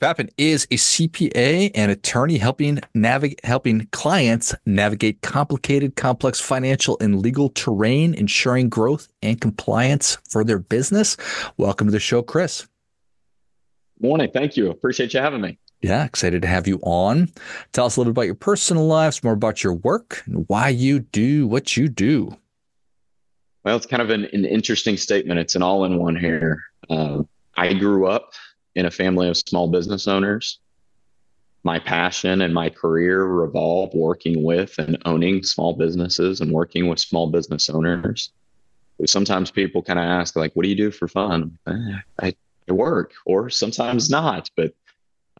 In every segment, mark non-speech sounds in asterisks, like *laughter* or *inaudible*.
Papin is a CPA and attorney helping navigate helping clients navigate complicated, complex financial and legal terrain, ensuring growth and compliance for their business. Welcome to the show, Chris. Morning. Thank you. Appreciate you having me. Yeah, excited to have you on. Tell us a little bit about your personal lives, more about your work, and why you do what you do. Well, it's kind of an, an interesting statement. It's an all in one here. Uh, I grew up in a family of small business owners. My passion and my career revolve working with and owning small businesses and working with small business owners. Sometimes people kind of ask, like, what do you do for fun? Eh, I, I work, or sometimes not, but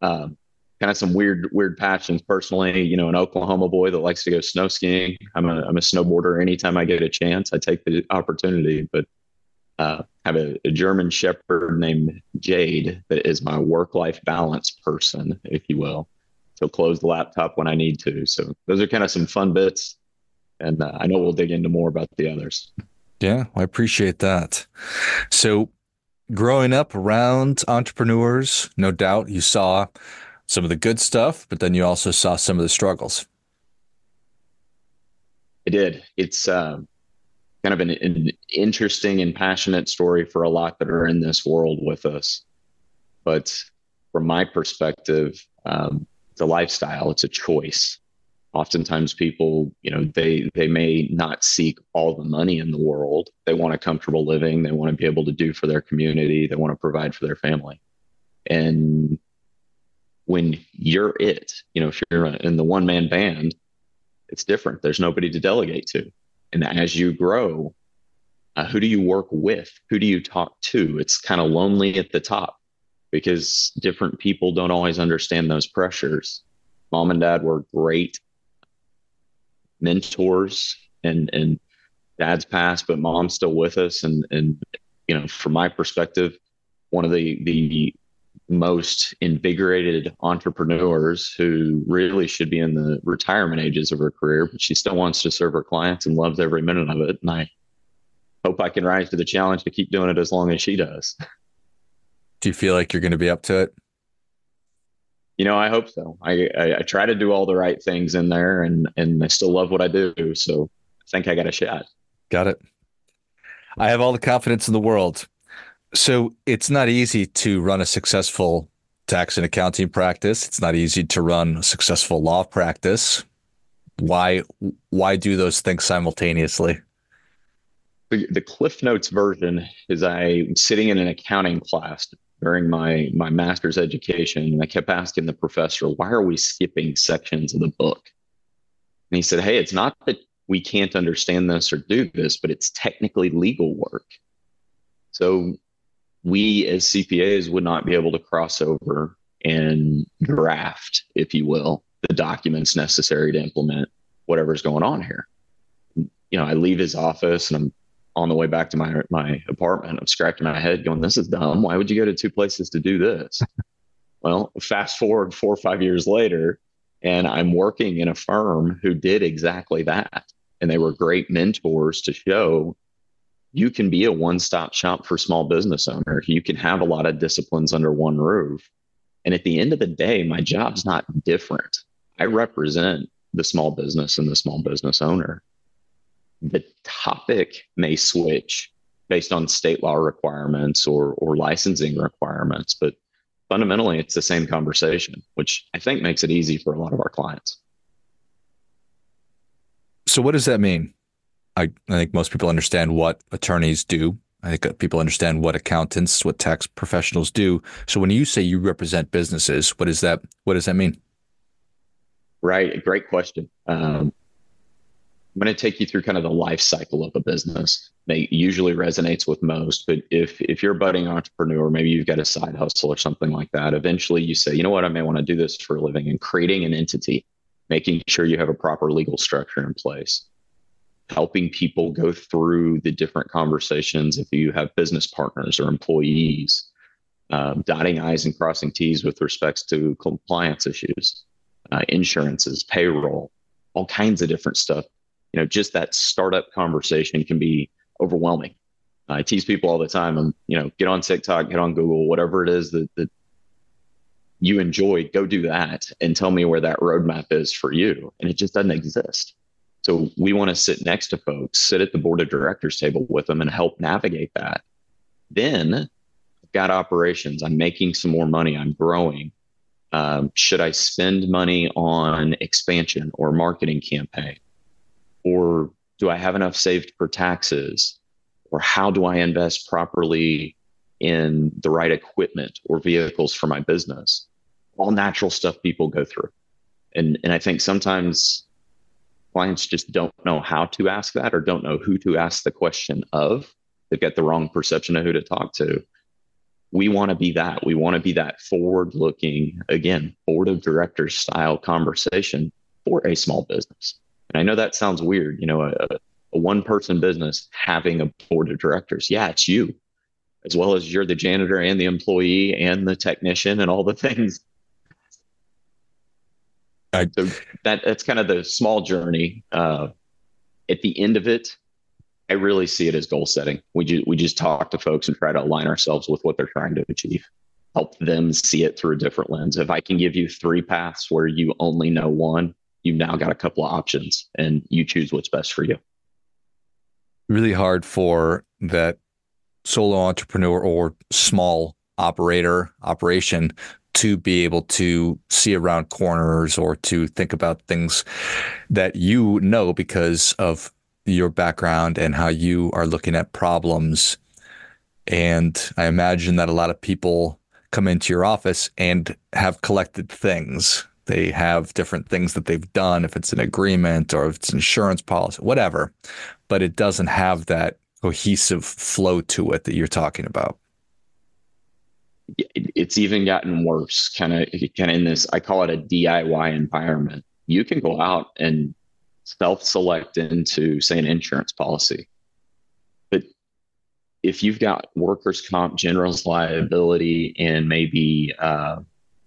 um, kind of some weird, weird passions personally. You know, an Oklahoma boy that likes to go snow skiing. I'm a, I'm a snowboarder anytime I get a chance. I take the opportunity, but uh, have a, a, German Shepherd named Jade that is my work life balance person, if you will. So close the laptop when I need to. So those are kind of some fun bits, and uh, I know we'll dig into more about the others. Yeah, I appreciate that. So growing up around entrepreneurs, no doubt you saw some of the good stuff, but then you also saw some of the struggles. I did. It's um, kind of an, an, interesting and passionate story for a lot that are in this world with us. But from my perspective, um, lifestyle, it's a choice. Oftentimes people, you know, they they may not seek all the money in the world. They want a comfortable living, they want to be able to do for their community, they want to provide for their family. And when you're it, you know, if you're in the one man band, it's different. There's nobody to delegate to and as you grow uh, who do you work with? Who do you talk to? It's kind of lonely at the top because different people don't always understand those pressures. Mom and dad were great mentors and and dad's passed but mom's still with us. And and you know from my perspective one of the the most invigorated entrepreneurs who really should be in the retirement ages of her career, but she still wants to serve her clients and loves every minute of it. And I hope I can rise to the challenge to keep doing it as long as she does. Do you feel like you're going to be up to it? You know, I hope so. I, I, I try to do all the right things in there, and and I still love what I do. So I think I got a shot. Got it. I have all the confidence in the world. So it's not easy to run a successful tax and accounting practice. It's not easy to run a successful law practice. Why why do those things simultaneously? The, the Cliff Notes version is I was sitting in an accounting class during my my master's education, and I kept asking the professor, "Why are we skipping sections of the book?" And he said, "Hey, it's not that we can't understand this or do this, but it's technically legal work. So we as CPAs would not be able to cross over and draft, if you will, the documents necessary to implement whatever's going on here. You know, I leave his office and I'm on the way back to my my apartment. I'm scratching my head, going, "This is dumb. Why would you go to two places to do this?" *laughs* well, fast forward four or five years later, and I'm working in a firm who did exactly that, and they were great mentors to show you can be a one-stop shop for small business owner. You can have a lot of disciplines under one roof. And at the end of the day, my job's not different. I represent the small business and the small business owner. The topic may switch based on state law requirements or or licensing requirements, but fundamentally it's the same conversation, which I think makes it easy for a lot of our clients. So what does that mean? I, I think most people understand what attorneys do. I think people understand what accountants, what tax professionals do. So when you say you represent businesses, what is that? What does that mean? Right, great question. Um, I'm going to take you through kind of the life cycle of a business. It usually resonates with most, but if if you're a budding entrepreneur, maybe you've got a side hustle or something like that. Eventually, you say, you know what, I may want to do this for a living, and creating an entity, making sure you have a proper legal structure in place helping people go through the different conversations if you have business partners or employees, um, dotting I's and crossing T's with respects to compliance issues, uh, insurances, payroll, all kinds of different stuff. You know, just that startup conversation can be overwhelming. I tease people all the time. I'm, you know, get on TikTok, get on Google, whatever it is that, that you enjoy, go do that and tell me where that roadmap is for you. And it just doesn't exist. So we want to sit next to folks, sit at the board of directors table with them and help navigate that. Then I've got operations. I'm making some more money. I'm growing. Um, should I spend money on expansion or marketing campaign? Or do I have enough saved for taxes? Or how do I invest properly in the right equipment or vehicles for my business? All natural stuff people go through. And, and I think sometimes clients just don't know how to ask that or don't know who to ask the question of. They've got the wrong perception of who to talk to. We want to be that. We want to be that forward looking, again, board of directors style conversation for a small business. And I know that sounds weird, you know, a, a one person business having a board of directors. Yeah, it's you, as well as you're the janitor and the employee and the technician and all the *laughs* things. I, so that that's kind of the small journey. Uh, at the end of it, I really see it as goal setting. We just we just talk to folks and try to align ourselves with what they're trying to achieve. Help them see it through a different lens. If I can give you three paths where you only know one, you've now got a couple of options and you choose what's best for you. Really hard for that solo entrepreneur or small operator operation to be able to see around corners or to think about things that you know because of your background and how you are looking at problems. And I imagine that a lot of people come into your office and have collected things they have different things that they've done, if it's an agreement or if it's insurance policy, whatever, but it doesn't have that cohesive flow to it that you're talking about. It's even gotten worse, kind of, kind of in this. I call it a DIY environment. You can go out and self-select into, say, an insurance policy, but if you've got workers' comp, general's liability, and maybe uh,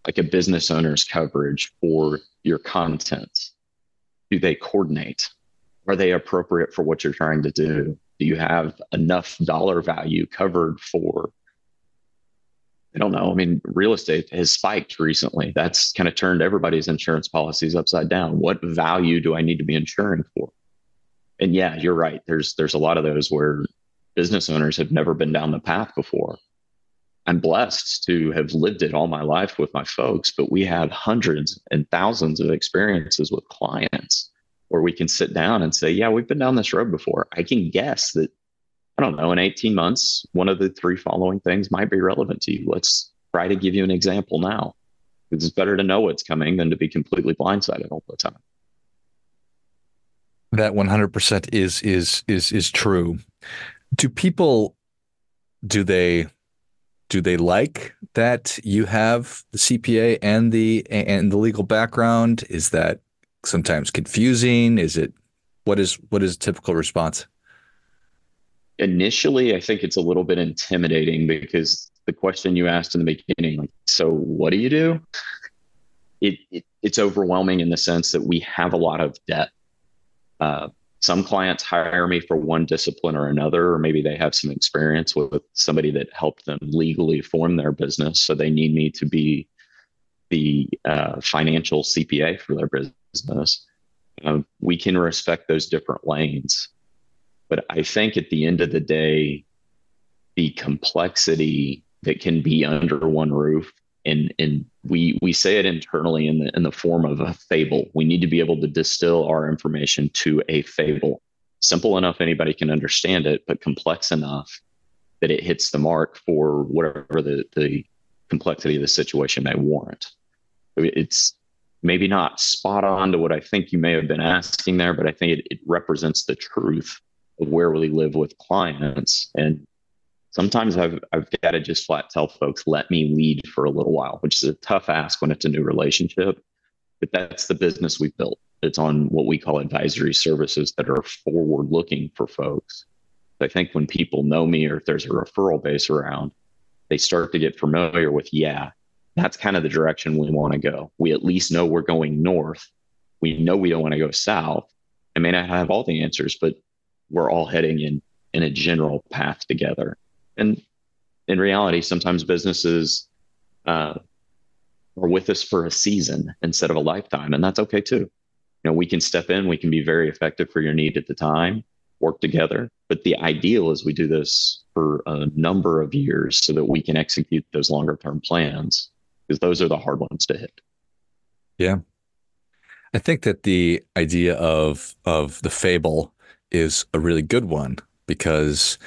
like a business owner's coverage for your content? Do they coordinate? Are they appropriate for what you're trying to do? Do you have enough dollar value covered for? I don't know. I mean, real estate has spiked recently. That's kind of turned everybody's insurance policies upside down. What value do I need to be insuring for? And yeah, you're right. There's there's a lot of those where business owners have never been down the path before I'm blessed to have lived it all my life with my folks, but we have hundreds and thousands of experiences with clients where we can sit down and say, yeah, we've been down this road before. I can guess that, I don't know, in 18 months, one of the three following things might be relevant to you. Let's try to give you an example now. It's better to know what's coming than to be completely blindsided all the time. That 100% is is is is true. Do people do they do they like that you have the CPA and the and the legal background? Is that sometimes confusing? Is it what is what is a typical response? Initially, I think it's a little bit intimidating because the question you asked in the beginning, like, so what do you do? It, it it's overwhelming in the sense that we have a lot of debt. Uh, some clients hire me for one discipline or another, or maybe they have some experience with somebody that helped them legally form their business. So they need me to be the uh, financial CPA for their business. Um, we can respect those different lanes. But I think at the end of the day, the complexity that can be under one roof and and we we say it internally in the in the form of a fable. We need to be able to distill our information to a fable. Simple enough anybody can understand it, but complex enough that it hits the mark for whatever the the complexity of the situation may warrant. It's maybe not spot on to what I think you may have been asking there, but I think it, it represents the truth of where we live with clients and sometimes I've I've got to just flat tell folks, let me lead for a little while, which is a tough ask when it's a new relationship. But that's the business we've built. It's on what we call advisory services that are forward looking for folks. I think when people know me or if there's a referral base around, they start to get familiar with, yeah, that's kind of the direction we want to go. We at least know we're going north. We know we don't want to go south. I may not have all the answers, but we're all heading in in a general path together and in reality, sometimes businesses uh, are with us for a season instead of a lifetime. And that's okay too. You know, we can step in, we can be very effective for your need at the time, work together. But the ideal is we do this for a number of years so that we can execute those longer term plans because those are the hard ones to hit. Yeah. I think that the idea of of the fable is a really good one because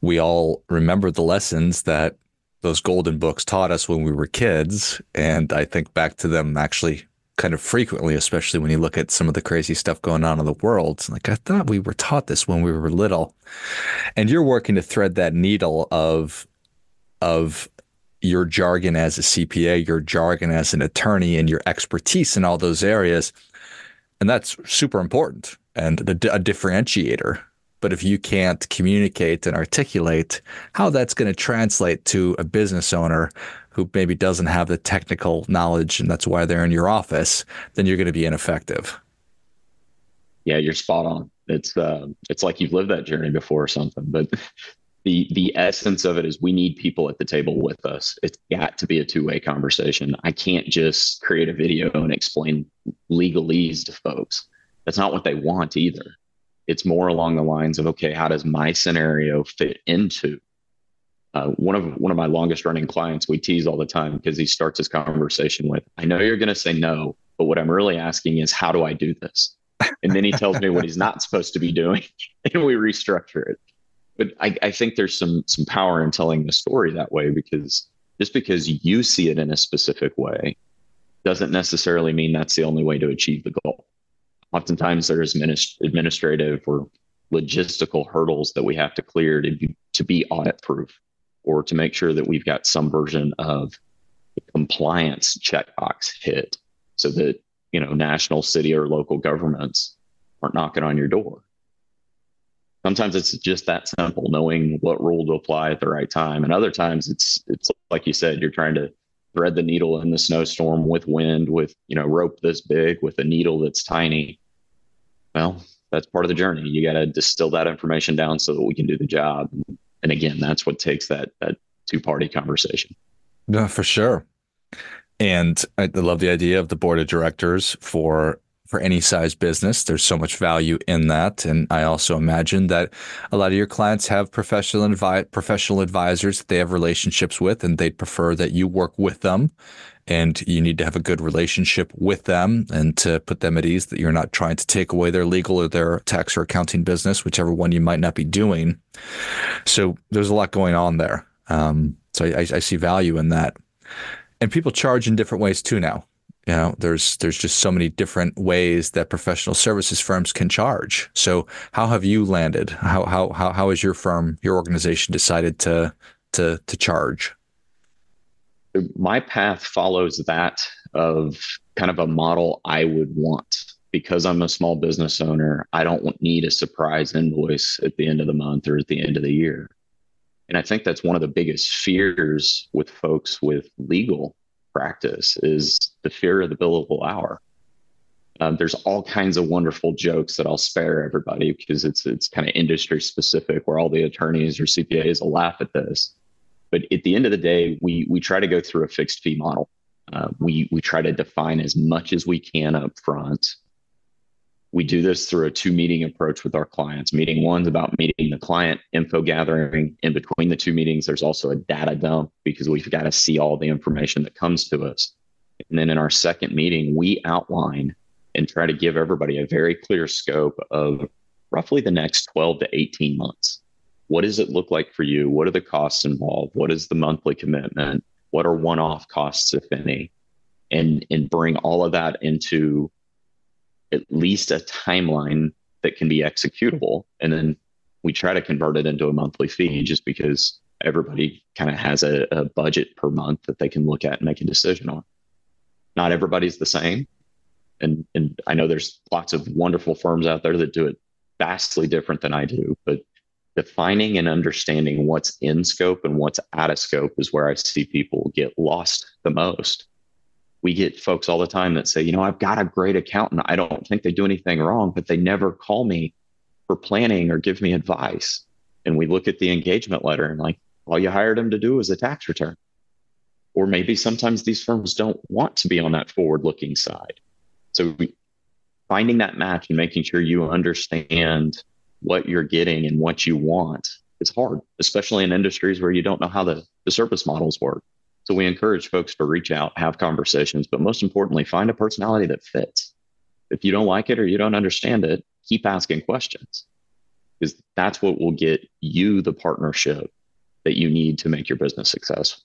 we all remember the lessons that those golden books taught us when we were kids. And I think back to them actually kind of frequently, especially when you look at some of the crazy stuff going on in the world. Like, I thought we were taught this when we were little. And you're working to thread that needle of, of, your jargon as a CPA, your jargon as an attorney, and your expertise in all those areas. And that's super important and a differentiator but if you can't communicate and articulate how that's going to translate to a business owner who maybe doesn't have the technical knowledge and that's why they're in your office, then you're going to be ineffective. Yeah, you're spot on. It's uh, it's like you've lived that journey before or something. But *laughs* the the essence of it is we need people at the table with us. It's got to be a two way conversation. I can't just create a video and explain legalese to folks. That's not what they want either. It's more along the lines of okay how does my scenario fit into uh, one of one of my longest running clients we tease all the time because he starts his conversation with i know you're going to say no but what i'm really asking is how do i do this? And then he tells me what he's not supposed to be doing *laughs* and we restructure it. But I, I think there's some some power in telling the story that way because just because you see it in a specific way doesn't necessarily mean that's the only way to achieve the goal oftentimes there's administrative or logistical hurdles that we have to clear to be, to be audit proof or to make sure that we've got some version of compliance checkbox hit so that you know national city or local governments aren't knocking on your door. Sometimes it's just that simple knowing what rule to apply at the right time. And other times it's it's like you said you're trying to thread the needle in the snowstorm with wind with you know rope this big with a needle that's tiny well, that's part of the journey. You got to distill that information down so that we can do the job. And again, that's what takes that that two party conversation. Yeah, for sure. And I love the idea of the board of directors for for any size business. There's so much value in that, and I also imagine that a lot of your clients have professional advi- professional advisors that they have relationships with, and they'd prefer that you work with them and you need to have a good relationship with them and to put them at ease that you're not trying to take away their legal or their tax or accounting business, whichever one you might not be doing. So there's a lot going on there. Um, so I, I see value in that, and people charge in different ways too now. You know, there's there's just so many different ways that professional services firms can charge. So how have you landed? How how how how has your firm, your organization decided to to to charge? my path follows that of kind of a model I would want. Because I'm a small business owner, I don't need a surprise invoice at the end of the month or at the end of the year. And I think that's one of the biggest fears with folks with legal practice is the fear of the billable hour. Um, there's all kinds of wonderful jokes that I'll spare everybody because it's it's kind of industry specific where all the attorneys or CPAs will laugh at this. But at the end of the day, we we try to go through a fixed fee model. Uh, we we try to define as much as we can up front. We do this through a two meeting approach with our clients. Meeting one's about meeting the client, info gathering. In between the two meetings, there's also a data dump because we've got to see all the information that comes to us. And then in our second meeting, we outline and try to give everybody a very clear scope of roughly the next 12 to 18 months what does it look like for you? What are the costs involved? What is the monthly commitment? What are one off costs, if any? And, and bring all of that into at least a timeline that can be executable. And then we try to convert it into a monthly fee just because everybody kind of has a, a, budget per month that they can look at and make a decision on. Not everybody's the same. And, and I know there's lots of wonderful firms out there that do it vastly different than I do, but defining and understanding what's in scope and what's out of scope is where I see people get lost the most. We get folks all the time that say, you know, I've got a great accountant. I don't think they do anything wrong, but they never call me for planning or give me advice. And we look at the engagement letter and like, all you hired them to do is a tax return. Or maybe sometimes these firms don't want to be on that forward looking side. So finding that match and making sure you understand what you're getting and what you want is hard, especially in industries where you don't know how the, the service models work. So we encourage folks to reach out, have conversations, but most importantly, find a personality that fits. If you don't like it or you don't understand it, keep asking questions because that's what will get you the partnership that you need to make your business successful.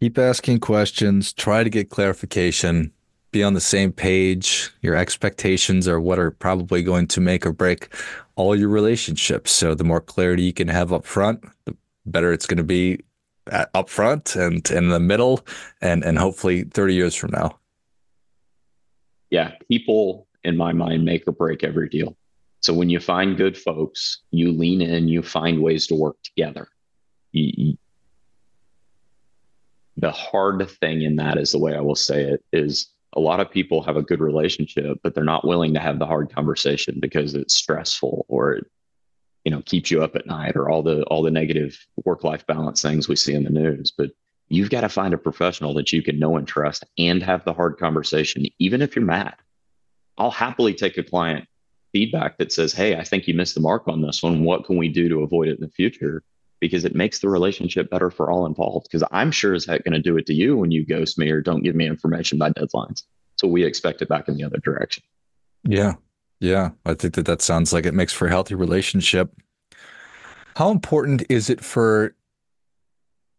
Keep asking questions, try to get clarification, be on the same page. Your expectations are what are probably going to make or break all your relationships. So the more clarity you can have up front, the better it's going to be up front and, in the middle and and hopefully 30 years from now. Yeah, people in my mind make or break every deal. So when you find good folks, you lean in, you find ways to work together. The hard thing in that is the way I will say it is a lot of people have a good relationship, but they're not willing to have the hard conversation because it's stressful or it, you know, keeps you up at night or all the all the negative work-life balance things we see in the news. But you've got to find a professional that you can know and trust and have the hard conversation, even if you're mad. I'll happily take a client feedback that says, Hey, I think you missed the mark on this one. What can we do to avoid it in the future? Because it makes the relationship better for all involved. Because I'm sure as heck going to do it to you when you ghost me or don't give me information by deadlines. So we expect it back in the other direction. Yeah. Yeah. I think that that sounds like it makes for a healthy relationship. How important is it for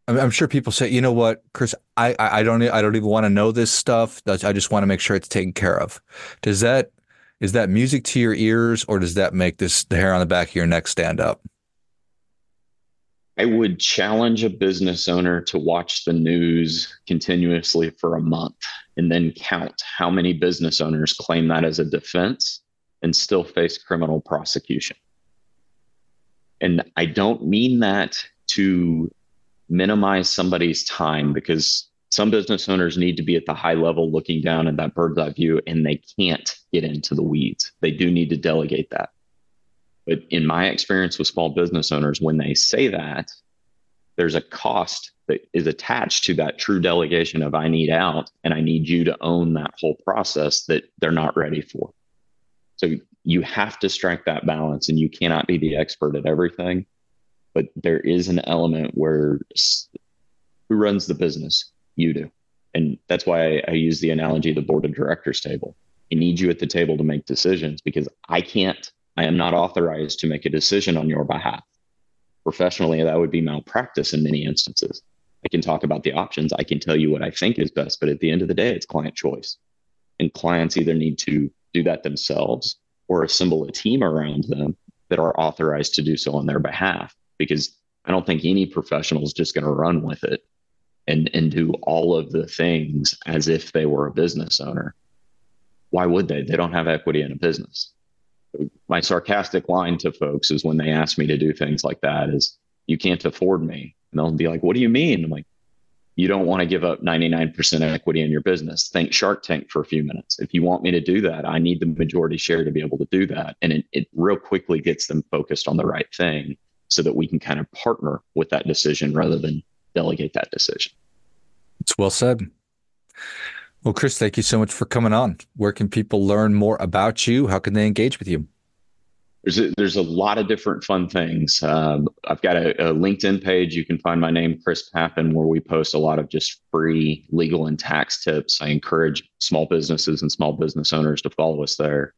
I'm sure people say, you know what, Chris, I, I don't I don't even want to know this stuff. I just want to make sure it's taken care of. Does that is that music to your ears, or does that make this the hair on the back of your neck stand up? I would challenge a business owner to watch the news continuously for a month and then count how many business owners claim that as a defense and still face criminal prosecution. And I don't mean that to minimize somebody's time because some business owners need to be at the high level looking down at that bird's eye view and they can't get into the weeds. They do need to delegate that. But in my experience with small business owners, when they say that, there's a cost that is attached to that true delegation of I need out and I need you to own that whole process that they're not ready for. So you have to strike that balance and you cannot be the expert at everything. But there is an element where who runs the business? you do. And that's why I, I use the analogy of the board of directors table. I need you at the table to make decisions because I can't, I am not authorized to make a decision on your behalf. Professionally, that would be malpractice in many instances. I can talk about the options. I can tell you what I think is best, but at the end of the day, it's client choice. And clients either need to do that themselves or assemble a team around them that are authorized to do so on their behalf. Because I don't think any professional is just going to run with it and and do all of the things as if they were a business owner. Why would they? They don't have equity in a business. My sarcastic line to folks is when they ask me to do things like that is you can't afford me. And they'll be like what do you mean? I'm like you don't want to give up 99% equity in your business think shark tank for a few minutes if you want me to do that i need the majority share to be able to do that and it, it real quickly gets them focused on the right thing so that we can kind of partner with that decision rather than delegate that decision. It's well said. Well, Chris, thank you so much for coming on. Where can people learn more about you? How can they engage with you? There's a, there's a lot of different fun things. Um, I've got a, a, LinkedIn page. You can find my name, Chris Papin, where we post a lot of just free legal and tax tips. I encourage small businesses and small business owners to follow us there.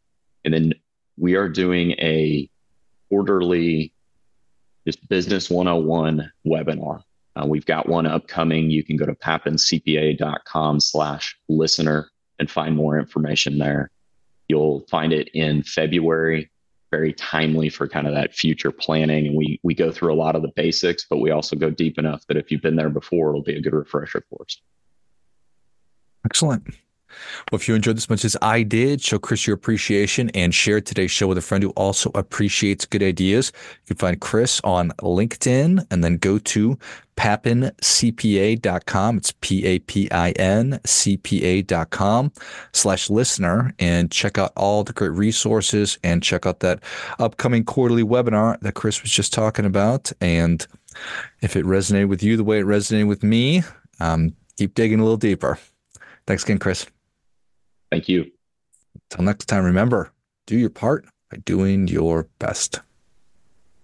And then we are doing a quarterly just business 101 webinar uh, we've got one upcoming. You can go to papincpa.com slash listener and find more information there. You'll find it in February, very timely for kind of that future planning. And we we go through a lot of the basics, but we also go deep enough that if you've been there before, it'll be a good refresher us. Excellent. Well, if you enjoyed this much as I did, show Chris your appreciation and share today's show with a friend who also appreciates good ideas. You can find Chris on LinkedIn and then go to papincpa.com. It's P-A-P-I-N C-P-A.com slash listener and check out all the great resources and check out that upcoming quarterly webinar that Chris was just talking about. And If it resonated with you the way it resonated with me, um, keep digging a little deeper. Thanks again, Chris. Thank you. Until next time, remember do your part by doing your best.